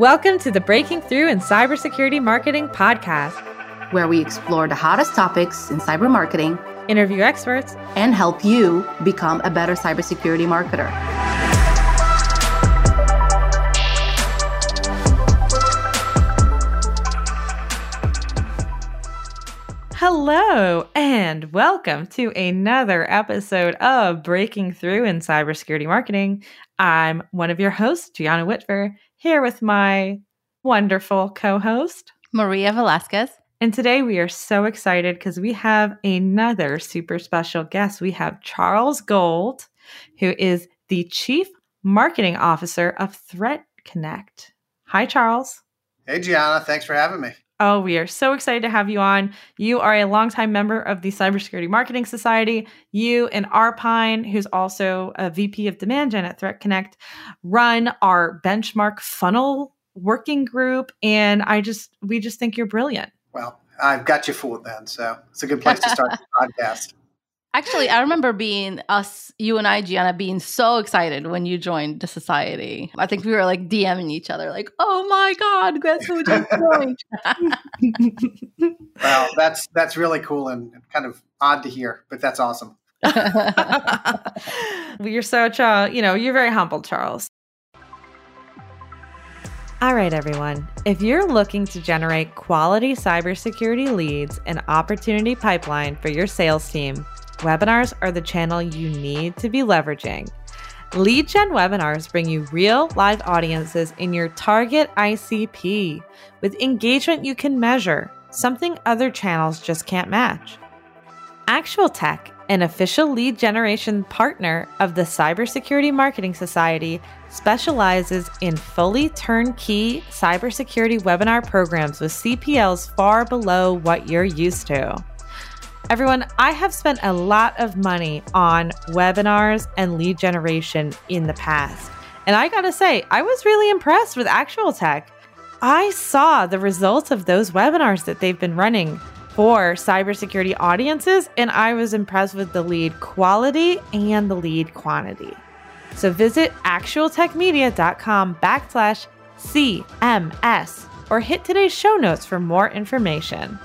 Welcome to the Breaking Through in Cybersecurity Marketing podcast, where we explore the hottest topics in cyber marketing, interview experts, and help you become a better cybersecurity marketer. Hello, and welcome to another episode of Breaking Through in Cybersecurity Marketing. I'm one of your hosts, Gianna Whitver, here with my wonderful co host, Maria Velasquez. And today we are so excited because we have another super special guest. We have Charles Gold, who is the Chief Marketing Officer of Threat Connect. Hi, Charles. Hey, Gianna. Thanks for having me. Oh, we are so excited to have you on. You are a longtime member of the Cybersecurity Marketing Society. You and Arpine, who's also a VP of Demand Gen at ThreatConnect, run our benchmark funnel working group. And I just, we just think you're brilliant. Well, I've got you fooled then. So it's a good place to start the podcast. Actually, I remember being us, you and I, Gianna, being so excited when you joined the society. I think we were like DMing each other, like, "Oh my god, guess who just joined?" well, that's that's really cool and kind of odd to hear, but that's awesome. you're such a, you know, you're very humble, Charles. All right, everyone. If you're looking to generate quality cybersecurity leads and opportunity pipeline for your sales team Webinars are the channel you need to be leveraging. Lead Gen webinars bring you real live audiences in your target ICP with engagement you can measure, something other channels just can't match. Actual Tech, an official lead generation partner of the Cybersecurity Marketing Society, specializes in fully turnkey cybersecurity webinar programs with CPLs far below what you're used to. Everyone, I have spent a lot of money on webinars and lead generation in the past. And I gotta say, I was really impressed with Actual Tech. I saw the results of those webinars that they've been running for cybersecurity audiences, and I was impressed with the lead quality and the lead quantity. So visit actualtechmedia.com backslash CMS or hit today's show notes for more information.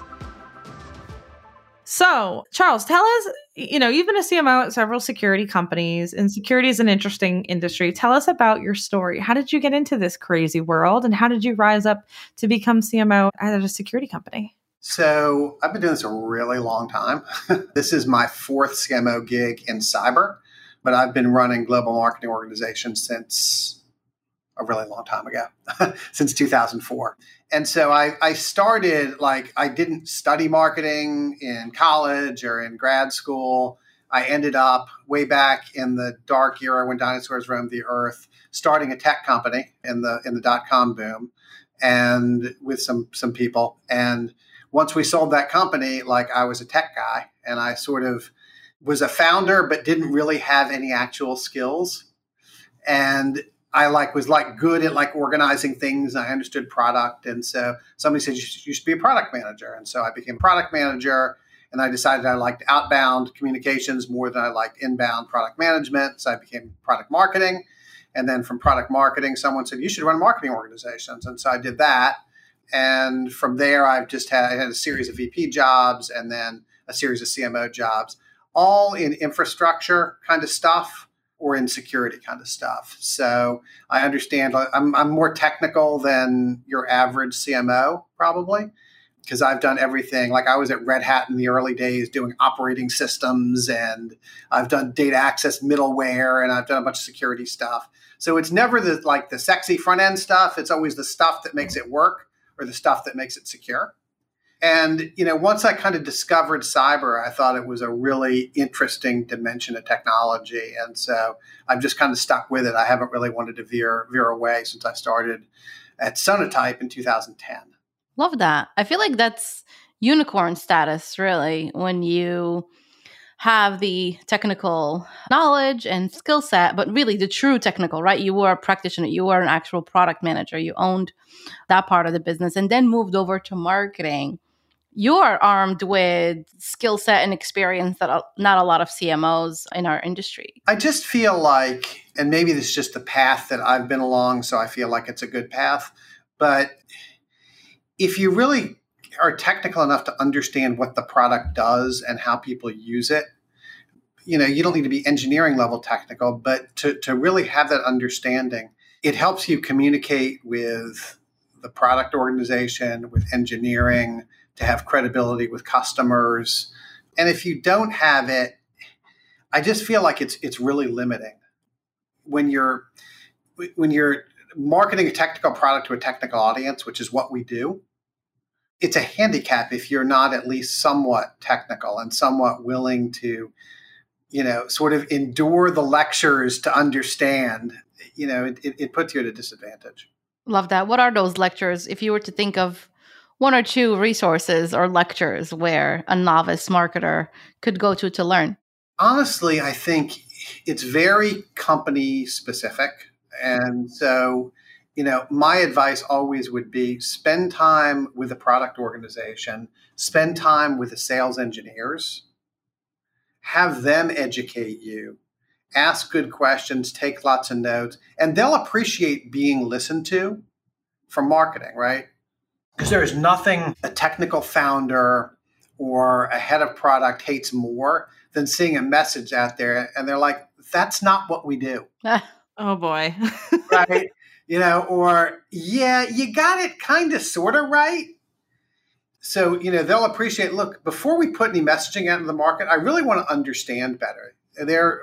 So, Charles, tell us, you know, you've been a CMO at several security companies, and security is an interesting industry. Tell us about your story. How did you get into this crazy world, and how did you rise up to become CMO at a security company? So, I've been doing this a really long time. this is my fourth CMO gig in cyber, but I've been running global marketing organizations since a really long time ago, since 2004 and so I, I started like I didn't study marketing in college or in grad school. I ended up way back in the dark era when dinosaurs roamed the earth, starting a tech company in the in the dot com boom, and with some some people. And once we sold that company, like I was a tech guy, and I sort of was a founder, but didn't really have any actual skills. And I like was like good at like organizing things. I understood product, and so somebody said you should, you should be a product manager, and so I became product manager. And I decided I liked outbound communications more than I liked inbound product management. So I became product marketing. And then from product marketing, someone said, You should run marketing organizations. And so I did that. And from there, I've just had, I had a series of VP jobs and then a series of CMO jobs, all in infrastructure kind of stuff or insecurity kind of stuff. So I understand I'm, I'm more technical than your average CMO probably because I've done everything. Like I was at Red Hat in the early days doing operating systems and I've done data access middleware and I've done a bunch of security stuff. So it's never the like the sexy front end stuff. It's always the stuff that makes it work or the stuff that makes it secure. And you know, once I kind of discovered cyber, I thought it was a really interesting dimension of technology, and so I've just kind of stuck with it. I haven't really wanted to veer veer away since I started at Sonatype in 2010. Love that. I feel like that's unicorn status, really, when you have the technical knowledge and skill set, but really the true technical, right? You were a practitioner, you were an actual product manager, you owned that part of the business, and then moved over to marketing you're armed with skill set and experience that not a lot of CMOs in our industry. I just feel like, and maybe this is just the path that I've been along, so I feel like it's a good path. But if you really are technical enough to understand what the product does and how people use it, you know, you don't need to be engineering level technical, but to, to really have that understanding, it helps you communicate with the product organization, with engineering, to have credibility with customers. And if you don't have it, I just feel like it's it's really limiting. When you're when you're marketing a technical product to a technical audience, which is what we do, it's a handicap if you're not at least somewhat technical and somewhat willing to, you know, sort of endure the lectures to understand. You know, it, it puts you at a disadvantage. Love that. What are those lectures? If you were to think of one or two resources or lectures where a novice marketer could go to to learn? Honestly, I think it's very company specific. And so, you know, my advice always would be spend time with the product organization, spend time with the sales engineers, have them educate you, ask good questions, take lots of notes, and they'll appreciate being listened to from marketing, right? Because there is nothing a technical founder or a head of product hates more than seeing a message out there and they're like, that's not what we do. oh boy. right. You know, or yeah, you got it kind of sort of right. So, you know, they'll appreciate, look, before we put any messaging out in the market, I really want to understand better. They're,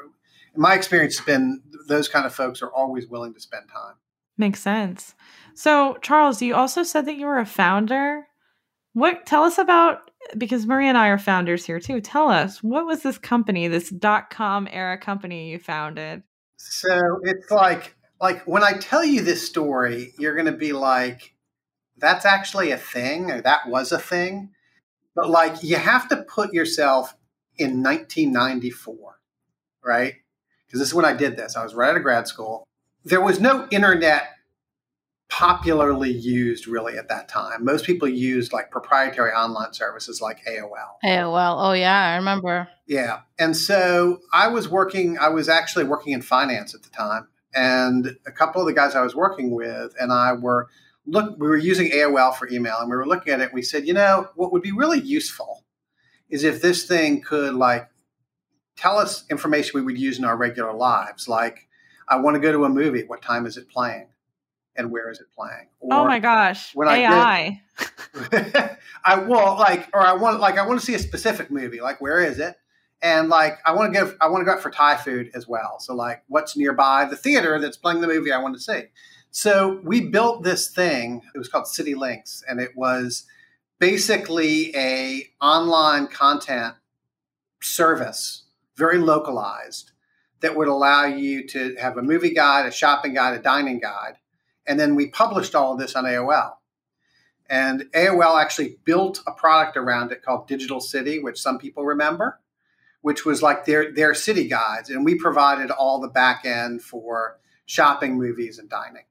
in my experience, has been those kind of folks are always willing to spend time. Makes sense. So, Charles, you also said that you were a founder. What tell us about because Maria and I are founders here too. Tell us, what was this company, this dot com era company you founded? So, it's like like when I tell you this story, you're going to be like that's actually a thing or that was a thing. But like you have to put yourself in 1994, right? Because this is when I did this. I was right out of grad school. There was no internet popularly used really at that time. Most people used like proprietary online services like AOL. AOL. Oh yeah, I remember. Yeah. And so I was working I was actually working in finance at the time and a couple of the guys I was working with and I were look we were using AOL for email and we were looking at it we said, "You know, what would be really useful is if this thing could like tell us information we would use in our regular lives like I want to go to a movie, what time is it playing? And where is it playing? Oh or oh my gosh, when AI. I, I will like, or I want like I want to see a specific movie. Like, where is it? And like, I want to give, I want to go out for Thai food as well. So like, what's nearby the theater that's playing the movie I want to see? So we built this thing. It was called City Links, and it was basically a online content service, very localized, that would allow you to have a movie guide, a shopping guide, a dining guide and then we published all of this on AOL. And AOL actually built a product around it called Digital City, which some people remember, which was like their, their city guides. And we provided all the back end for shopping, movies, and dining.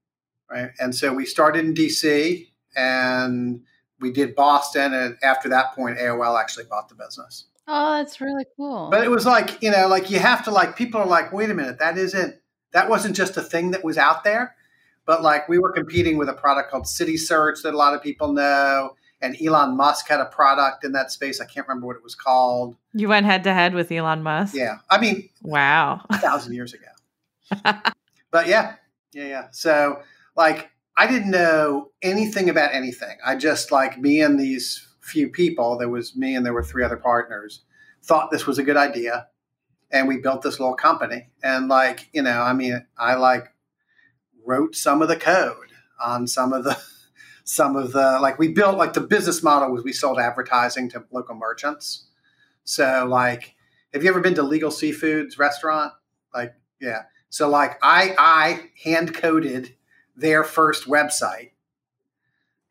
Right. And so we started in DC and we did Boston. And after that point, AOL actually bought the business. Oh, that's really cool. But it was like, you know, like you have to like, people are like, wait a minute, that isn't, that wasn't just a thing that was out there but like we were competing with a product called City Search that a lot of people know. And Elon Musk had a product in that space. I can't remember what it was called. You went head to head with Elon Musk? Yeah. I mean, wow. A thousand years ago. but yeah. Yeah. Yeah. So, like, I didn't know anything about anything. I just, like, me and these few people, there was me and there were three other partners, thought this was a good idea. And we built this little company. And, like, you know, I mean, I like wrote some of the code on some of the some of the like we built like the business model was we sold advertising to local merchants. So like have you ever been to Legal Seafoods restaurant? Like yeah. So like I I hand coded their first website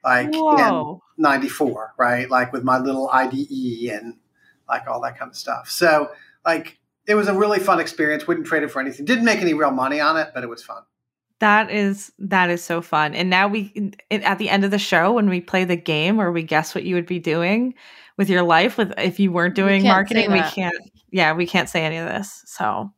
like Whoa. in 94, right? Like with my little IDE and like all that kind of stuff. So like it was a really fun experience. Wouldn't trade it for anything. Didn't make any real money on it, but it was fun. That is that is so fun. And now we at the end of the show when we play the game where we guess what you would be doing with your life with if you weren't doing we marketing, we can't yeah, we can't say any of this. So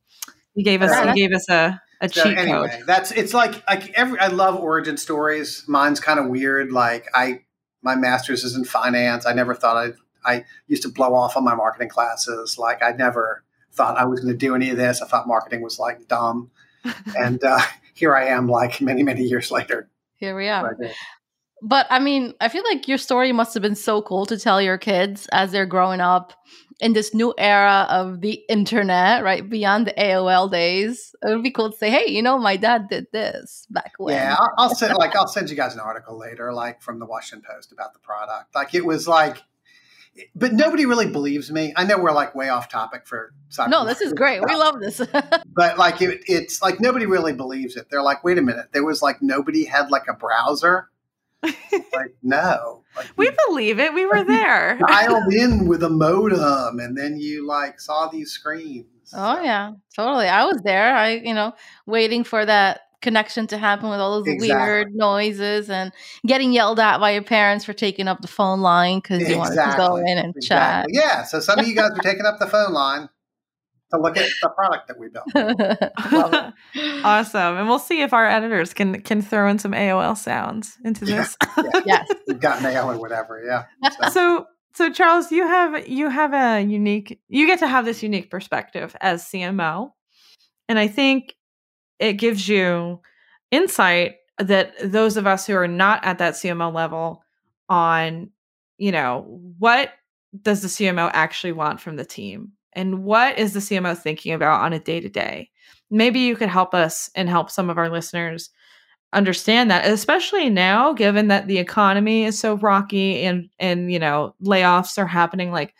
you gave us you gave us a a so cheat anyway, code. That's it's like like every I love origin stories. Mine's kind of weird. Like I my master's is in finance. I never thought I'd I used to blow off on my marketing classes. Like I never thought I was going to do any of this. I thought marketing was like dumb. And uh, here I am, like many, many years later. Here we are. But I mean, I feel like your story must have been so cool to tell your kids as they're growing up in this new era of the internet, right? Beyond the AOL days. It would be cool to say, hey, you know, my dad did this back when. Yeah, I'll, I'll send like I'll send you guys an article later, like from the Washington Post about the product. Like it was like but nobody really believes me. I know we're like way off topic for cyber. No, this is great. We love this. but like it, it's like nobody really believes it. They're like, wait a minute, there was like nobody had like a browser. like no, like, we believe it. We were there. dialed in with a modem, and then you like saw these screens. Oh yeah, totally. I was there. I you know waiting for that connection to happen with all those exactly. weird noises and getting yelled at by your parents for taking up the phone line because exactly. you wanted to go in and exactly. chat. Yeah. So some of you guys were taking up the phone line to look at the product that we built. awesome. And we'll see if our editors can can throw in some AOL sounds into this. Yeah. yeah. yes. We've got mail or whatever. Yeah. So. so so Charles, you have you have a unique you get to have this unique perspective as CMO. And I think it gives you insight that those of us who are not at that CMO level on, you know, what does the CMO actually want from the team? And what is the CMO thinking about on a day to day? Maybe you could help us and help some of our listeners understand that, especially now, given that the economy is so rocky and and you know layoffs are happening. Like,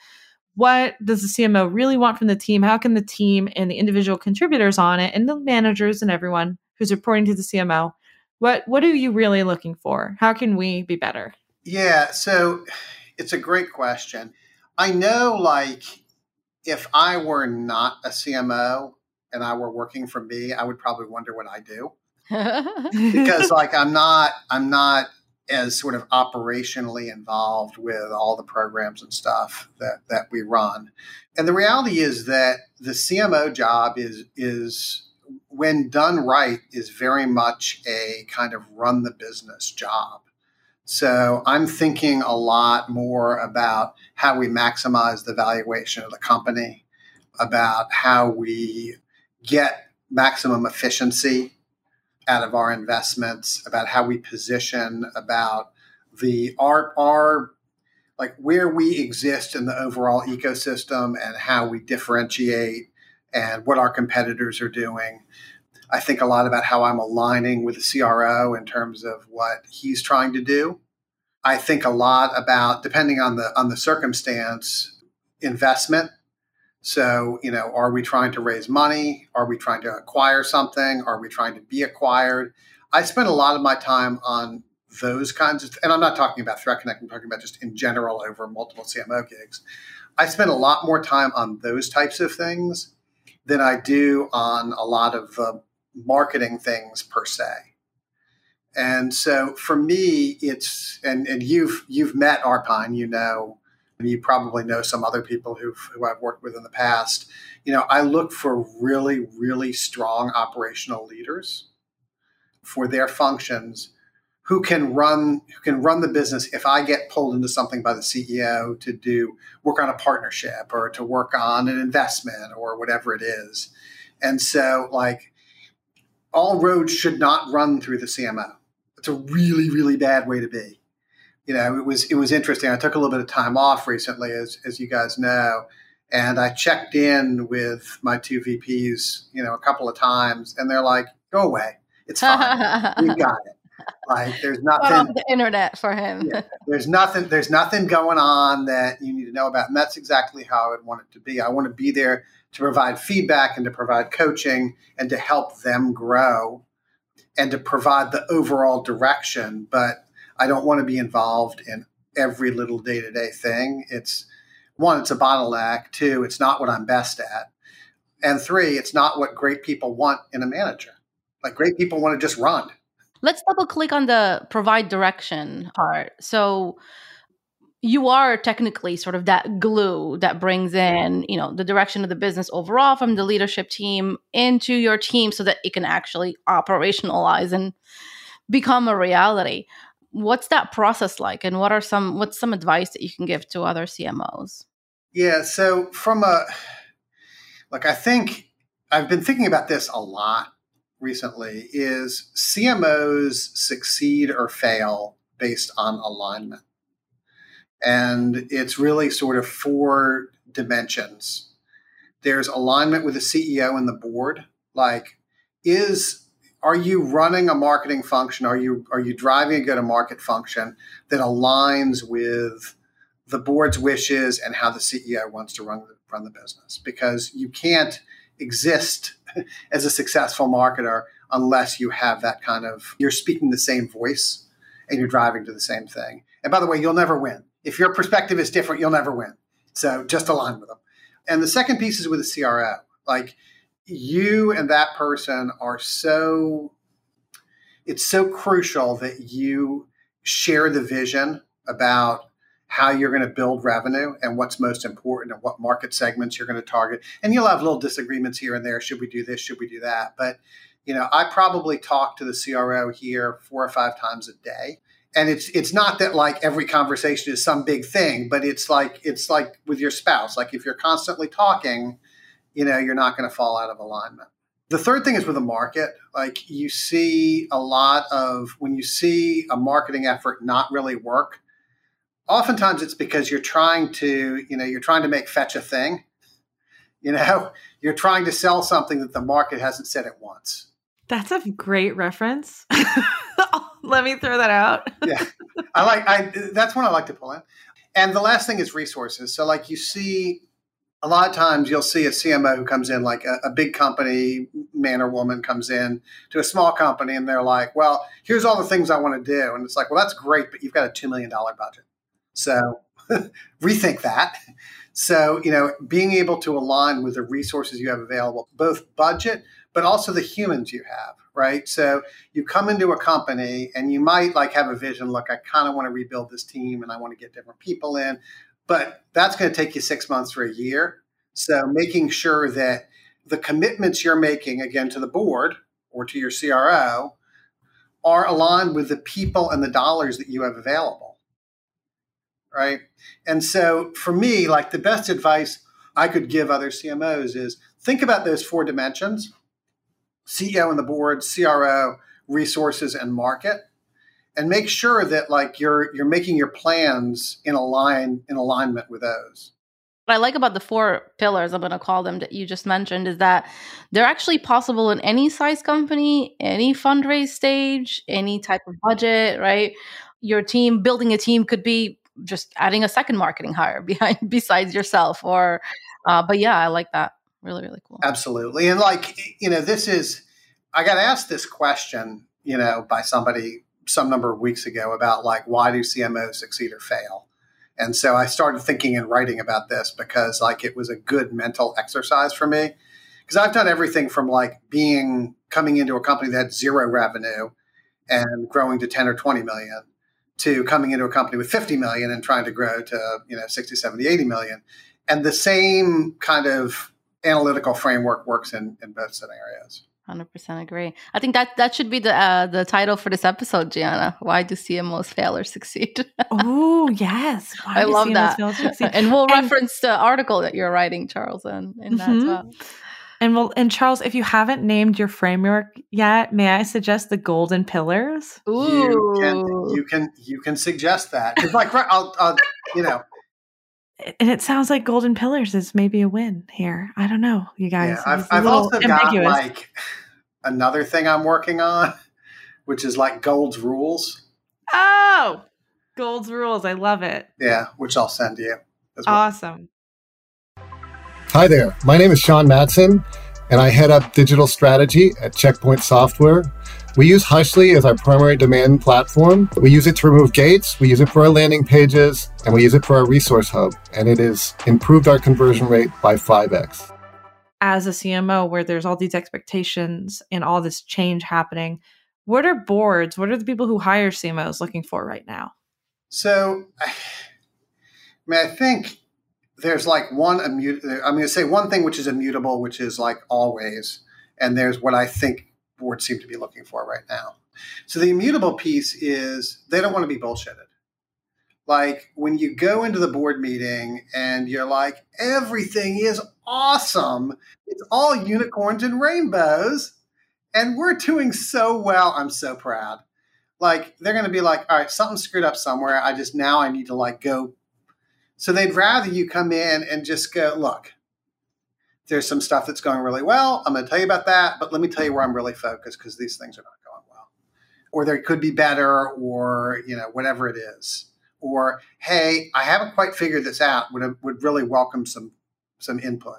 what does the CMO really want from the team? How can the team and the individual contributors on it and the managers and everyone who's reporting to the CMO, what what are you really looking for? How can we be better? Yeah, so it's a great question. I know like if I were not a CMO and I were working for me, I would probably wonder what I do. because like I'm not I'm not as sort of operationally involved with all the programs and stuff that, that we run. And the reality is that the CMO job is is when done right is very much a kind of run the business job. So I'm thinking a lot more about how we maximize the valuation of the company, about how we get maximum efficiency out of our investments, about how we position, about the our our like where we exist in the overall ecosystem and how we differentiate and what our competitors are doing. I think a lot about how I'm aligning with the CRO in terms of what he's trying to do. I think a lot about depending on the on the circumstance, investment so, you know, are we trying to raise money? Are we trying to acquire something? Are we trying to be acquired? I spend a lot of my time on those kinds of, and I'm not talking about ThreatConnect, I'm talking about just in general over multiple CMO gigs. I spend a lot more time on those types of things than I do on a lot of the marketing things per se. And so for me, it's and and you've you've met Arpine, you know and you probably know some other people who who I've worked with in the past. You know, I look for really, really strong operational leaders for their functions who can run who can run the business if I get pulled into something by the CEO to do work on a partnership or to work on an investment or whatever it is. And so like all roads should not run through the CMO. It's a really, really bad way to be you know, it was it was interesting. I took a little bit of time off recently, as as you guys know, and I checked in with my two VPs, you know, a couple of times, and they're like, "Go away, it's fine, we got it." Like, there's nothing on the internet for him. yeah, there's nothing. There's nothing going on that you need to know about, and that's exactly how I would want it to be. I want to be there to provide feedback and to provide coaching and to help them grow and to provide the overall direction, but I don't want to be involved in every little day to day thing. It's one, it's a bottleneck. Two, it's not what I'm best at. And three, it's not what great people want in a manager. Like great people want to just run. Let's double click on the provide direction part. So, you are technically sort of that glue that brings in you know the direction of the business overall from the leadership team into your team so that it can actually operationalize and become a reality what's that process like and what are some what's some advice that you can give to other cmos yeah so from a like i think i've been thinking about this a lot recently is cmos succeed or fail based on alignment and it's really sort of four dimensions. There's alignment with the CEO and the board. Like, is are you running a marketing function? Are you are you driving a go-to-market function that aligns with the board's wishes and how the CEO wants to run the, run the business? Because you can't exist as a successful marketer unless you have that kind of you're speaking the same voice and you're driving to the same thing. And by the way, you'll never win if your perspective is different, you'll never win. So just align with them. And the second piece is with the CRO. Like you and that person are so, it's so crucial that you share the vision about how you're going to build revenue and what's most important and what market segments you're going to target. And you'll have little disagreements here and there. Should we do this? Should we do that? But, you know, I probably talk to the CRO here four or five times a day and it's it's not that like every conversation is some big thing but it's like it's like with your spouse like if you're constantly talking you know you're not going to fall out of alignment the third thing is with the market like you see a lot of when you see a marketing effort not really work oftentimes it's because you're trying to you know you're trying to make fetch a thing you know you're trying to sell something that the market hasn't said it wants that's a great reference Let me throw that out. yeah, I like. I that's one I like to pull in. And the last thing is resources. So, like you see, a lot of times you'll see a CMO who comes in, like a, a, big company, man or woman comes in to a small company, and they're like, "Well, here's all the things I want to do," and it's like, "Well, that's great, but you've got a two million dollar budget, so rethink that." So, you know, being able to align with the resources you have available, both budget, but also the humans you have right? So you come into a company and you might like have a vision, look, I kind of want to rebuild this team and I want to get different people in, but that's going to take you six months or a year. So making sure that the commitments you're making again to the board or to your CRO are aligned with the people and the dollars that you have available. Right. And so for me, like the best advice I could give other CMOs is think about those four dimensions CEO and the board, CRO, resources, and market, and make sure that like you're you're making your plans in align in alignment with those. What I like about the four pillars, I'm going to call them that you just mentioned, is that they're actually possible in any size company, any fundraise stage, any type of budget, right? Your team, building a team could be just adding a second marketing hire behind besides yourself or uh, but yeah i like that really really cool absolutely and like you know this is i got asked this question you know by somebody some number of weeks ago about like why do cmos succeed or fail? And so i started thinking and writing about this because like it was a good mental exercise for me. Because i've done everything from like being coming into a company that had zero revenue and growing to 10 or 20 million to coming into a company with 50 million and trying to grow to you know 60 70 80 million. And the same kind of analytical framework works in, in both scenarios. 100% agree. I think that that should be the uh, the title for this episode, Gianna. Why do CMOs fail or succeed? oh, yes. Why I love CMOs that. and we'll and, reference the article that you're writing, Charles, in, in mm-hmm. that as well. And well, and Charles, if you haven't named your framework yet, may I suggest the golden pillars? Ooh, you can you can, you can suggest that. It's like I'll, I'll you know and it sounds like Golden Pillars is maybe a win here. I don't know, you guys. Yeah, I've, I've also ambiguous. got like another thing I'm working on, which is like Gold's Rules. Oh, Gold's Rules. I love it. Yeah, which I'll send you. Well. Awesome. Hi there. My name is Sean Matson, and I head up digital strategy at Check Point Software. We use Hushly as our primary demand platform. We use it to remove gates, we use it for our landing pages, and we use it for our resource hub. And it has improved our conversion rate by 5x. As a CMO, where there's all these expectations and all this change happening, what are boards, what are the people who hire CMOs looking for right now? So I mean, I think there's like one immutable. I'm going to say one thing which is immutable, which is like always, and there's what I think boards seem to be looking for right now. So the immutable piece is they don't want to be bullshitted. Like when you go into the board meeting and you're like, everything is awesome. It's all unicorns and rainbows. And we're doing so well. I'm so proud. Like they're going to be like, all right, something screwed up somewhere. I just now I need to like go. So they'd rather you come in and just go, look, there's some stuff that's going really well. I'm going to tell you about that, but let me tell you where I'm really focused because these things are not going well. Or there could be better, or you know, whatever it is. Or hey, I haven't quite figured this out. Would would really welcome some some input.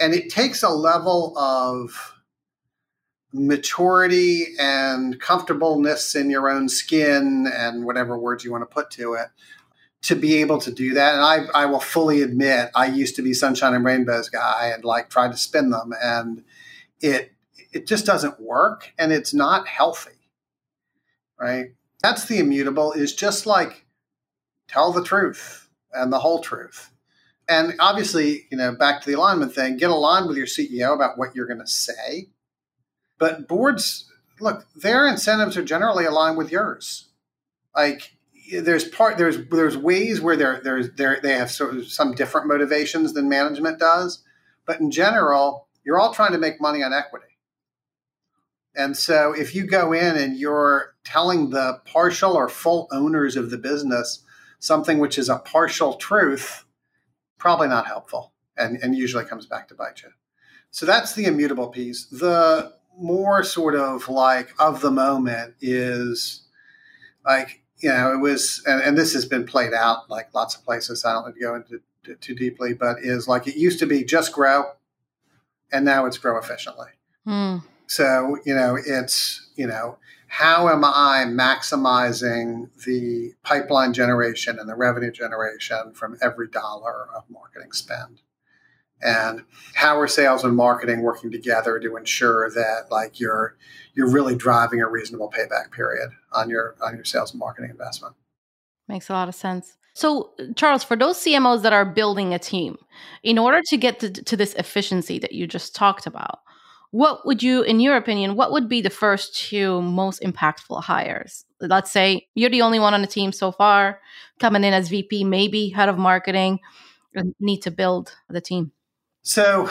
And it takes a level of maturity and comfortableness in your own skin and whatever words you want to put to it to be able to do that. And I, I will fully admit, I used to be sunshine and rainbows guy and like tried to spin them, and it it just doesn't work, and it's not healthy, right? That's the immutable. Is just like tell the truth and the whole truth. And obviously, you know, back to the alignment thing, get aligned with your CEO about what you're going to say. But boards, look, their incentives are generally aligned with yours. Like there's part there's there's ways where they're there's they they have sort of some different motivations than management does, but in general, you're all trying to make money on equity. And so if you go in and you're telling the partial or full owners of the business something which is a partial truth, probably not helpful and, and usually comes back to bite you. So that's the immutable piece. The more sort of like of the moment is like you know, it was, and, and, this has been played out like lots of places. I don't want to go into too deeply, but is like it used to be just grow, and now it's grow efficiently. Mm. So you know, it's you know, how am I maximizing the pipeline generation and the revenue generation from every dollar of marketing spend? and how are sales and marketing working together to ensure that like you're you're really driving a reasonable payback period on your on your sales and marketing investment makes a lot of sense so charles for those cmos that are building a team in order to get to, to this efficiency that you just talked about what would you in your opinion what would be the first two most impactful hires let's say you're the only one on the team so far coming in as vp maybe head of marketing need to build the team so,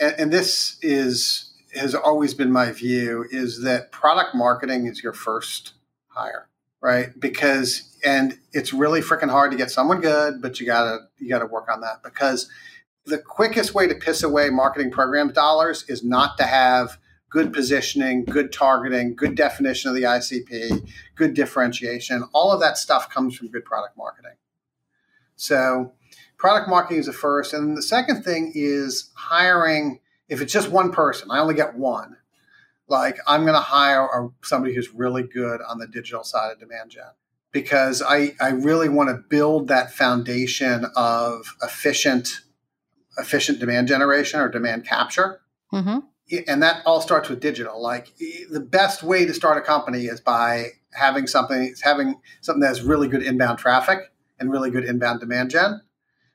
and, and this is has always been my view is that product marketing is your first hire, right? Because and it's really freaking hard to get someone good, but you gotta you gotta work on that because the quickest way to piss away marketing program dollars is not to have good positioning, good targeting, good definition of the ICP, good differentiation. All of that stuff comes from good product marketing. So product marketing is the first. And the second thing is hiring, if it's just one person, I only get one. Like I'm going to hire somebody who's really good on the digital side of demand gen because I, I really want to build that foundation of efficient efficient demand generation or demand capture. Mm-hmm. And that all starts with digital. Like the best way to start a company is by having something having something that has really good inbound traffic and really good inbound demand gen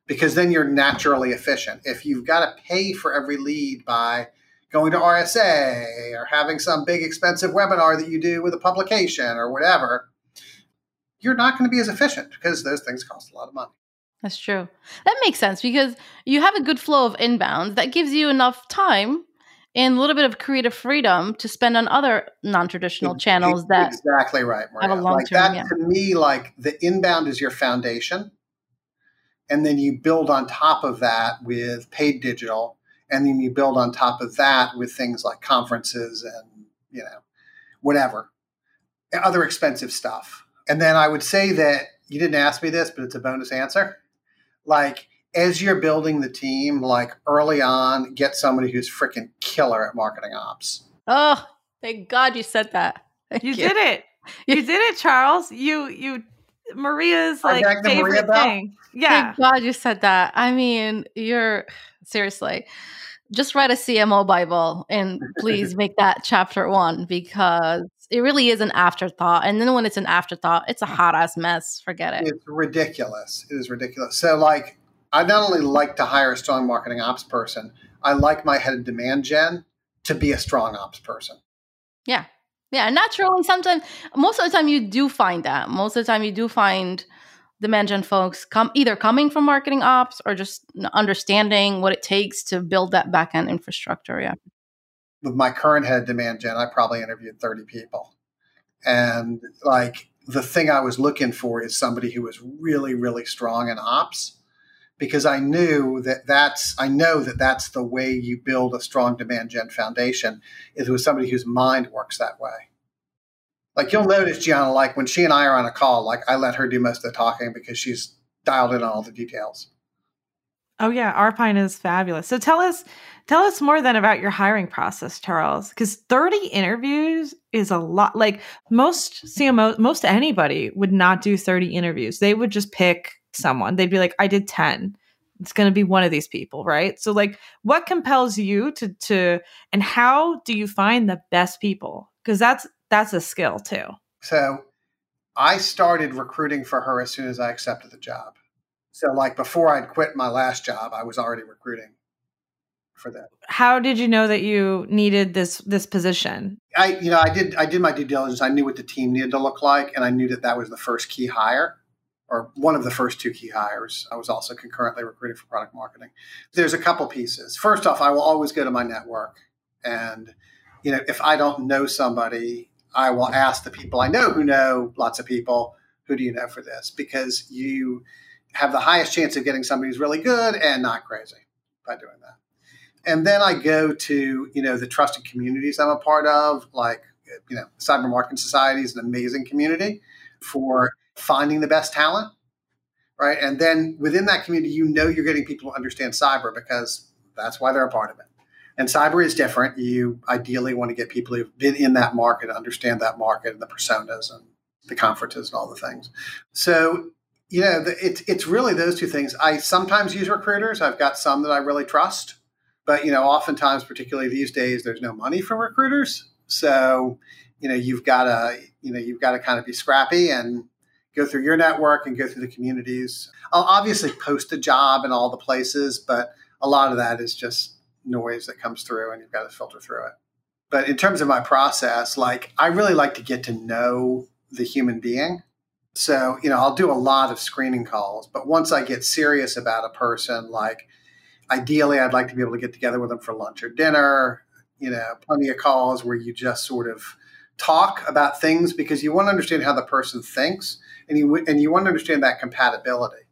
because then you're naturally efficient. If you've got to pay for every lead by going to RSA or having some big expensive webinar that you do with a publication or whatever, you're not going to be as efficient because those things cost a lot of money. That's true. That makes sense because you have a good flow of inbounds that gives you enough time and a little bit of creative freedom to spend on other non-traditional channels that exactly right Maria. have a long like term, that yeah. to me like the inbound is your foundation and then you build on top of that with paid digital and then you build on top of that with things like conferences and you know whatever other expensive stuff and then i would say that you didn't ask me this but it's a bonus answer like as you're building the team like early on get somebody who's freaking killer at marketing ops. Oh thank god you said that. You, you, did it. You did it charles. You you maria's like favorite Maria thing. Yeah. Thank God you said that. I mean, you're seriously just write a CMO Bible and please make that chapter one because it really is an afterthought. And then when it's an afterthought, it's a hot ass mess. Forget it. It's ridiculous. It is ridiculous. So, like, I not only like to hire a strong marketing ops person, I like my head of demand gen to be a strong ops person. Yeah. Yeah. Naturally, sometimes, most of the time, you do find that. Most of the time, you do find demand gen folks come either coming from marketing ops or just understanding what it takes to build that backend infrastructure. Yeah. With my current head demand gen, I probably interviewed 30 people. And like the thing I was looking for is somebody who was really, really strong in ops because I knew that that's I know that that's the way you build a strong demand gen foundation is with somebody whose mind works that way. Like you'll notice, Gianna, like when she and I are on a call, like I let her do most of the talking because she's dialed in on all the details. Oh yeah, Arpine is fabulous. So tell us tell us more then about your hiring process, Charles, cuz 30 interviews is a lot. Like most CMO most anybody would not do 30 interviews. They would just pick someone. They'd be like, I did 10. It's going to be one of these people, right? So like what compels you to to and how do you find the best people? Cuz that's that's a skill too. So I started recruiting for her as soon as I accepted the job. So like before I'd quit my last job, I was already recruiting for that. How did you know that you needed this this position? I you know, I did I did my due diligence. I knew what the team needed to look like and I knew that that was the first key hire or one of the first two key hires. I was also concurrently recruiting for product marketing. There's a couple pieces. First off, I will always go to my network. And, you know, if I don't know somebody, I will ask the people I know who know lots of people, who do you know for this? Because you have the highest chance of getting somebody who's really good and not crazy by doing that. And then I go to, you know, the trusted communities I'm a part of, like, you know, Cyber Marketing Society is an amazing community for finding the best talent, right? And then within that community, you know you're getting people who understand cyber because that's why they're a part of it. And cyber is different. You ideally want to get people who've been in that market, understand that market and the personas and the conferences and all the things. So, you know, it's it's really those two things. I sometimes use recruiters. I've got some that I really trust, but you know, oftentimes, particularly these days, there's no money for recruiters. So, you know, you've got to you know you've got to kind of be scrappy and go through your network and go through the communities. I'll obviously post a job in all the places, but a lot of that is just noise that comes through and you've got to filter through it. But in terms of my process, like I really like to get to know the human being. So, you know, I'll do a lot of screening calls, but once I get serious about a person, like ideally I'd like to be able to get together with them for lunch or dinner, you know, plenty of calls where you just sort of talk about things because you want to understand how the person thinks and you and you want to understand that compatibility,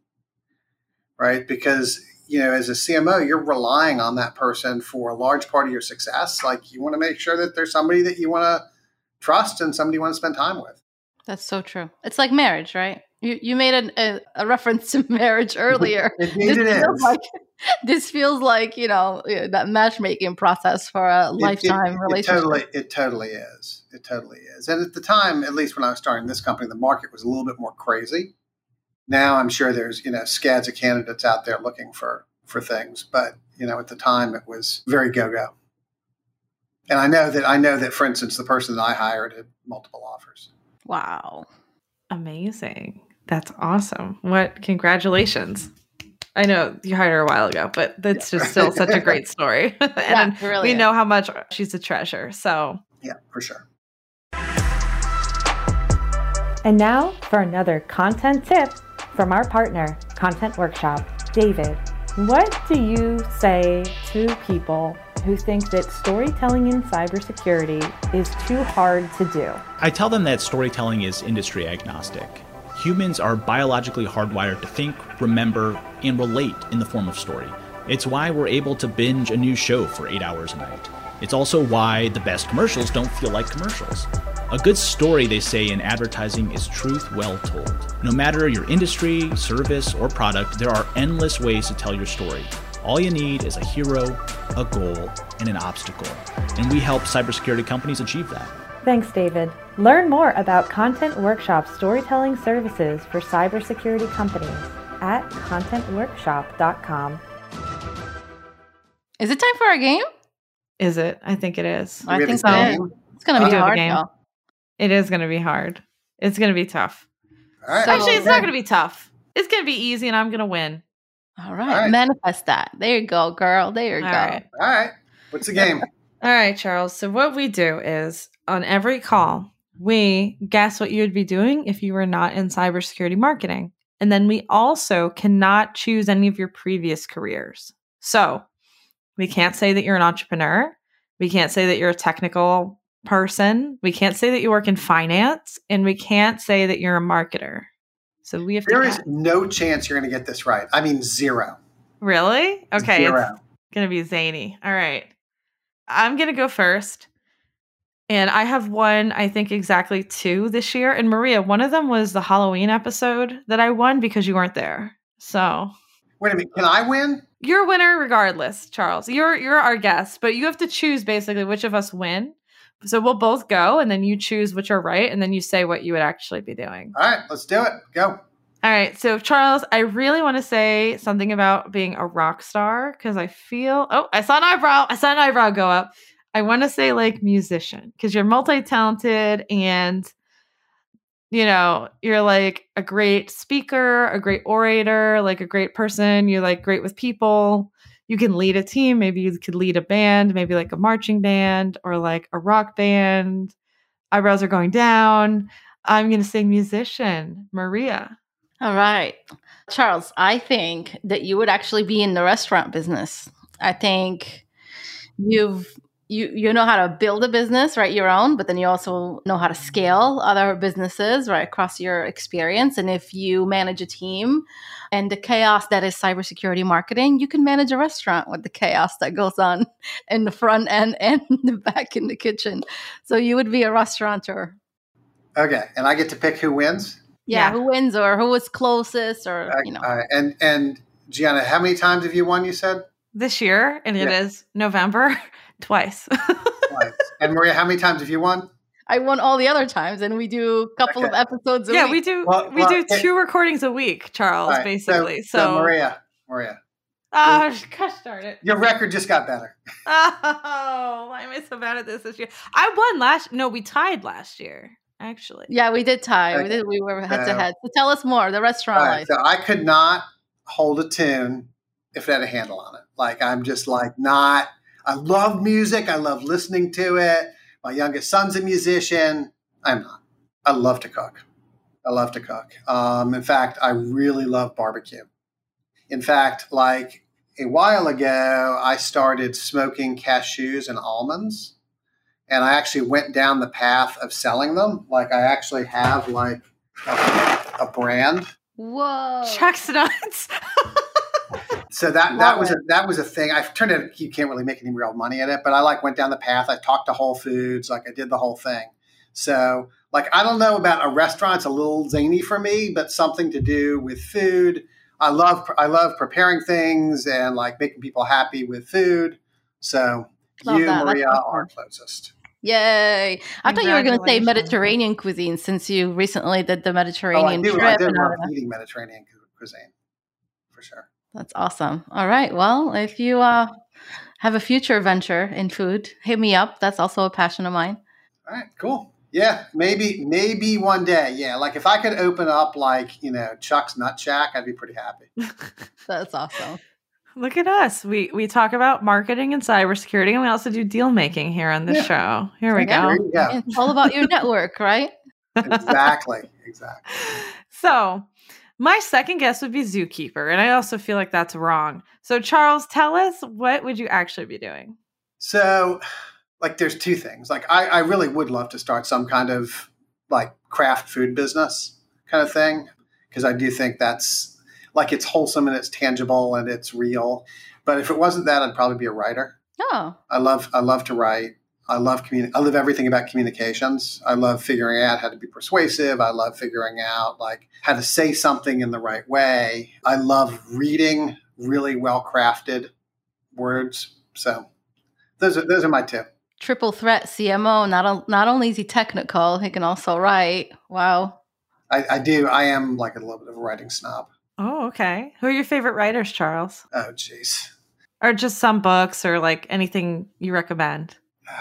right? Because you know, as a CMO, you're relying on that person for a large part of your success. Like you want to make sure that there's somebody that you want to trust and somebody you want to spend time with. That's so true. It's like marriage, right? You you made a, a, a reference to marriage earlier. Indeed, it is. Like, this feels like you know that matchmaking process for a lifetime it, it, relationship. It totally, it totally is. It totally is. And at the time, at least when I was starting this company, the market was a little bit more crazy. Now I'm sure there's you know scads of candidates out there looking for for things, but you know at the time it was very go go. And I know that I know that, for instance, the person that I hired had multiple offers. Wow, amazing! That's awesome. What congratulations. I know you hired her a while ago, but that's just still such a great story. and yeah, really we is. know how much she's a treasure. So, yeah, for sure. And now for another content tip from our partner, Content Workshop. David, what do you say to people who think that storytelling in cybersecurity is too hard to do? I tell them that storytelling is industry agnostic. Humans are biologically hardwired to think, remember, and relate in the form of story. It's why we're able to binge a new show for eight hours a night. It's also why the best commercials don't feel like commercials. A good story, they say in advertising, is truth well told. No matter your industry, service, or product, there are endless ways to tell your story. All you need is a hero, a goal, and an obstacle. And we help cybersecurity companies achieve that. Thanks, David. Learn more about Content Workshop storytelling services for cybersecurity companies at contentworkshop.com. Is it time for our game? is it? I think it is. I think so. game? It's gonna be a hard game. though. It is going to be hard. It's going to be tough. All right. So- Actually, it's not going to be tough. It's going to be easy, and I'm going to win. All right. All right. Manifest that. There you go, girl. There you All go. right. All right. What's the game? All right, Charles. So what we do is on every call, we guess what you would be doing if you were not in cybersecurity marketing. And then we also cannot choose any of your previous careers. So we can't say that you're an entrepreneur. We can't say that you're a technical person. We can't say that you work in finance. And we can't say that you're a marketer. So we have to There is guess. no chance you're going to get this right. I mean, zero. Really? Okay. Zero. it's- Zero. gonna be zany. All right. I'm gonna go first. And I have won, I think exactly two this year. And Maria, one of them was the Halloween episode that I won because you weren't there. So Wait a minute. Can I win? you're a winner regardless, Charles. You're you're our guest, but you have to choose basically which of us win. So we'll both go and then you choose which are right, and then you say what you would actually be doing. All right. Let's do it. Go. All right. So, Charles, I really want to say something about being a rock star because I feel. Oh, I saw an eyebrow. I saw an eyebrow go up. I want to say like musician because you're multi talented and, you know, you're like a great speaker, a great orator, like a great person. You're like great with people. You can lead a team. Maybe you could lead a band, maybe like a marching band or like a rock band. Eyebrows are going down. I'm going to say musician, Maria. All right. Charles, I think that you would actually be in the restaurant business. I think you've you you know how to build a business, right? Your own, but then you also know how to scale other businesses, right, across your experience. And if you manage a team and the chaos that is cybersecurity marketing, you can manage a restaurant with the chaos that goes on in the front end and the back in the kitchen. So you would be a restaurateur. Okay. And I get to pick who wins. Yeah, Yeah. who wins or who is closest or you know. All right. And and Gianna, how many times have you won? You said this year, and it Yeah. is November twice. twice. and Maria, how many times have you won? I won all the other times, and we do a couple of episodes a yeah, week. we do. Well- we well, do it- two recordings a week, Charles. All right, basically, So, so, Maria, Maria, oh gosh darn it! your record just got better. Oh, why am I so bad at this this year? I won last. No, we tied last year. Actually, Yeah, we did tie. We did. We were head to head. So tell us more. The restaurant All right. life. So I could not hold a tune if it had a handle on it. Like I'm just like not. I love music. I love listening to it. My youngest son's a musician. I'm not. I love to cook. I love to cook. Um, in fact, I really love barbecue. In fact, like a while ago, I started smoking cashews and almonds, and I actually went down the path of selling them. Like I actually have like a, a brand. Whoa. Chuck's nuts. So that Love that was a, that was a thing. I turned out you can't really make any real money at it, but I like went down the path. I talked to Whole Foods, like I did the whole thing. So like I don't know about a restaurant. It's a little zany for me, but something to do with food. I love I love preparing things and like making people happy with food. So Love you, that. Maria, awesome. are closest. Yay. I thought you were going to say Mediterranean cuisine since you recently did the Oh, I Mediterranean do. trip. I do love eating Mediterranean cuisine for sure. That's awesome. All right. Well, if you uh, have a future venture in food, hit me up. That's also a passion of mine. All right, cool. Yeah, maybe maybe one day. Yeah, like if I could open up like you know Chuck's Nut Shack, I'd be pretty happy. That's awesome. Look at us. We we talk about marketing and cybersecurity, and we also do deal making here on this show. Here we Yeah. go. There you go. It's all about your network, right? exactly, exactly. So, my second guess would be zookeeper, and I also feel like that's wrong. So, Charles, tell us what would you actually be doing? So, like, there's two things. Like, I, I really would love to start some kind of like craft food business kind of thing because I do think that's like it's wholesome and it's tangible and it's real. But if it wasn't that, I'd probably be a writer. Oh, I love I love to write. I love communi- I love everything about communications. I love figuring out how to be persuasive. I love figuring out like how to say something in the right way. I love reading really well crafted words. So those are those are my two. triple threat CMO. Not o- not only is he technical, he can also write. Wow. I, I do. I am like a little bit of a writing snob. Oh, okay. Who are your favorite writers, Charles? Oh, jeez. Or just some books or like anything you recommend?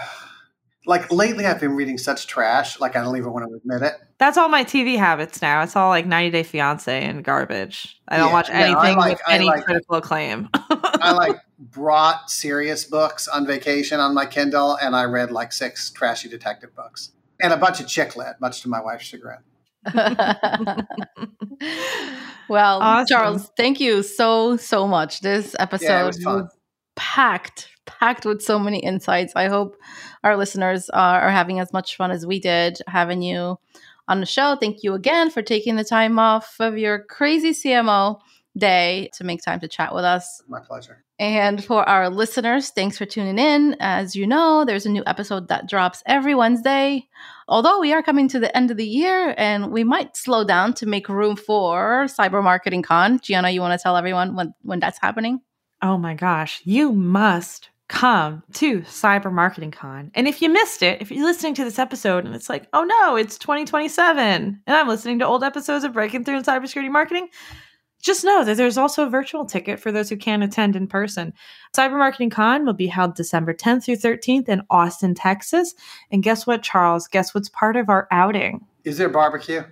Like lately, I've been reading such trash. Like I don't even want to admit it. That's all my TV habits now. It's all like 90 Day Fiance and garbage. I don't Yeah, watch no, I anything like- with I any like- critical acclaim. I like brought serious books on vacation on my Kindle, and I read like six trashy detective books and a bunch of chick lit, much to my wife's chagrin. well, Awesome. Charles, thank you so so much. This episode Yeah, was packed packed with so many insights. I hope our listeners are, are having as much fun as we did having you on the show. Thank you again for taking the time off of your crazy CMO day to make time to chat with us. My pleasure. And for our listeners, thanks for tuning in. As you know, there's a new episode that drops every Wednesday. Although we are coming to the end of the year and we might slow down to make room for Cyber Marketing Con. Gianna, you want to tell everyone when, when that's happening? oh my gosh, you must come to Cyber Marketing Con. And if you missed it, if you're listening to this episode and it's like, oh no, it's 2027, and I'm listening to old episodes of Breaking Through in Cybersecurity Marketing, just know that there's also a virtual ticket for those who can't attend in person. Cyber Marketing Con will be held December 10th through 13th in Austin, Texas. And guess what, Charles? Guess what's part of our outing? Is there barbecue?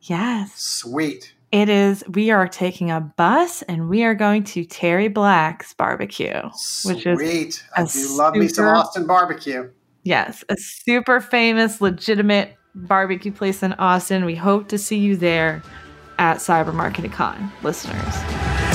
Yes. Sweet. It is, we are taking a bus and we are going to Terry Black's barbecue, which is, Sweet. I do love me some Austin barbecue. yes, a super famous, legitimate barbecue place in Austin. We hope to see you there at Cyber Marketing Con, listeners.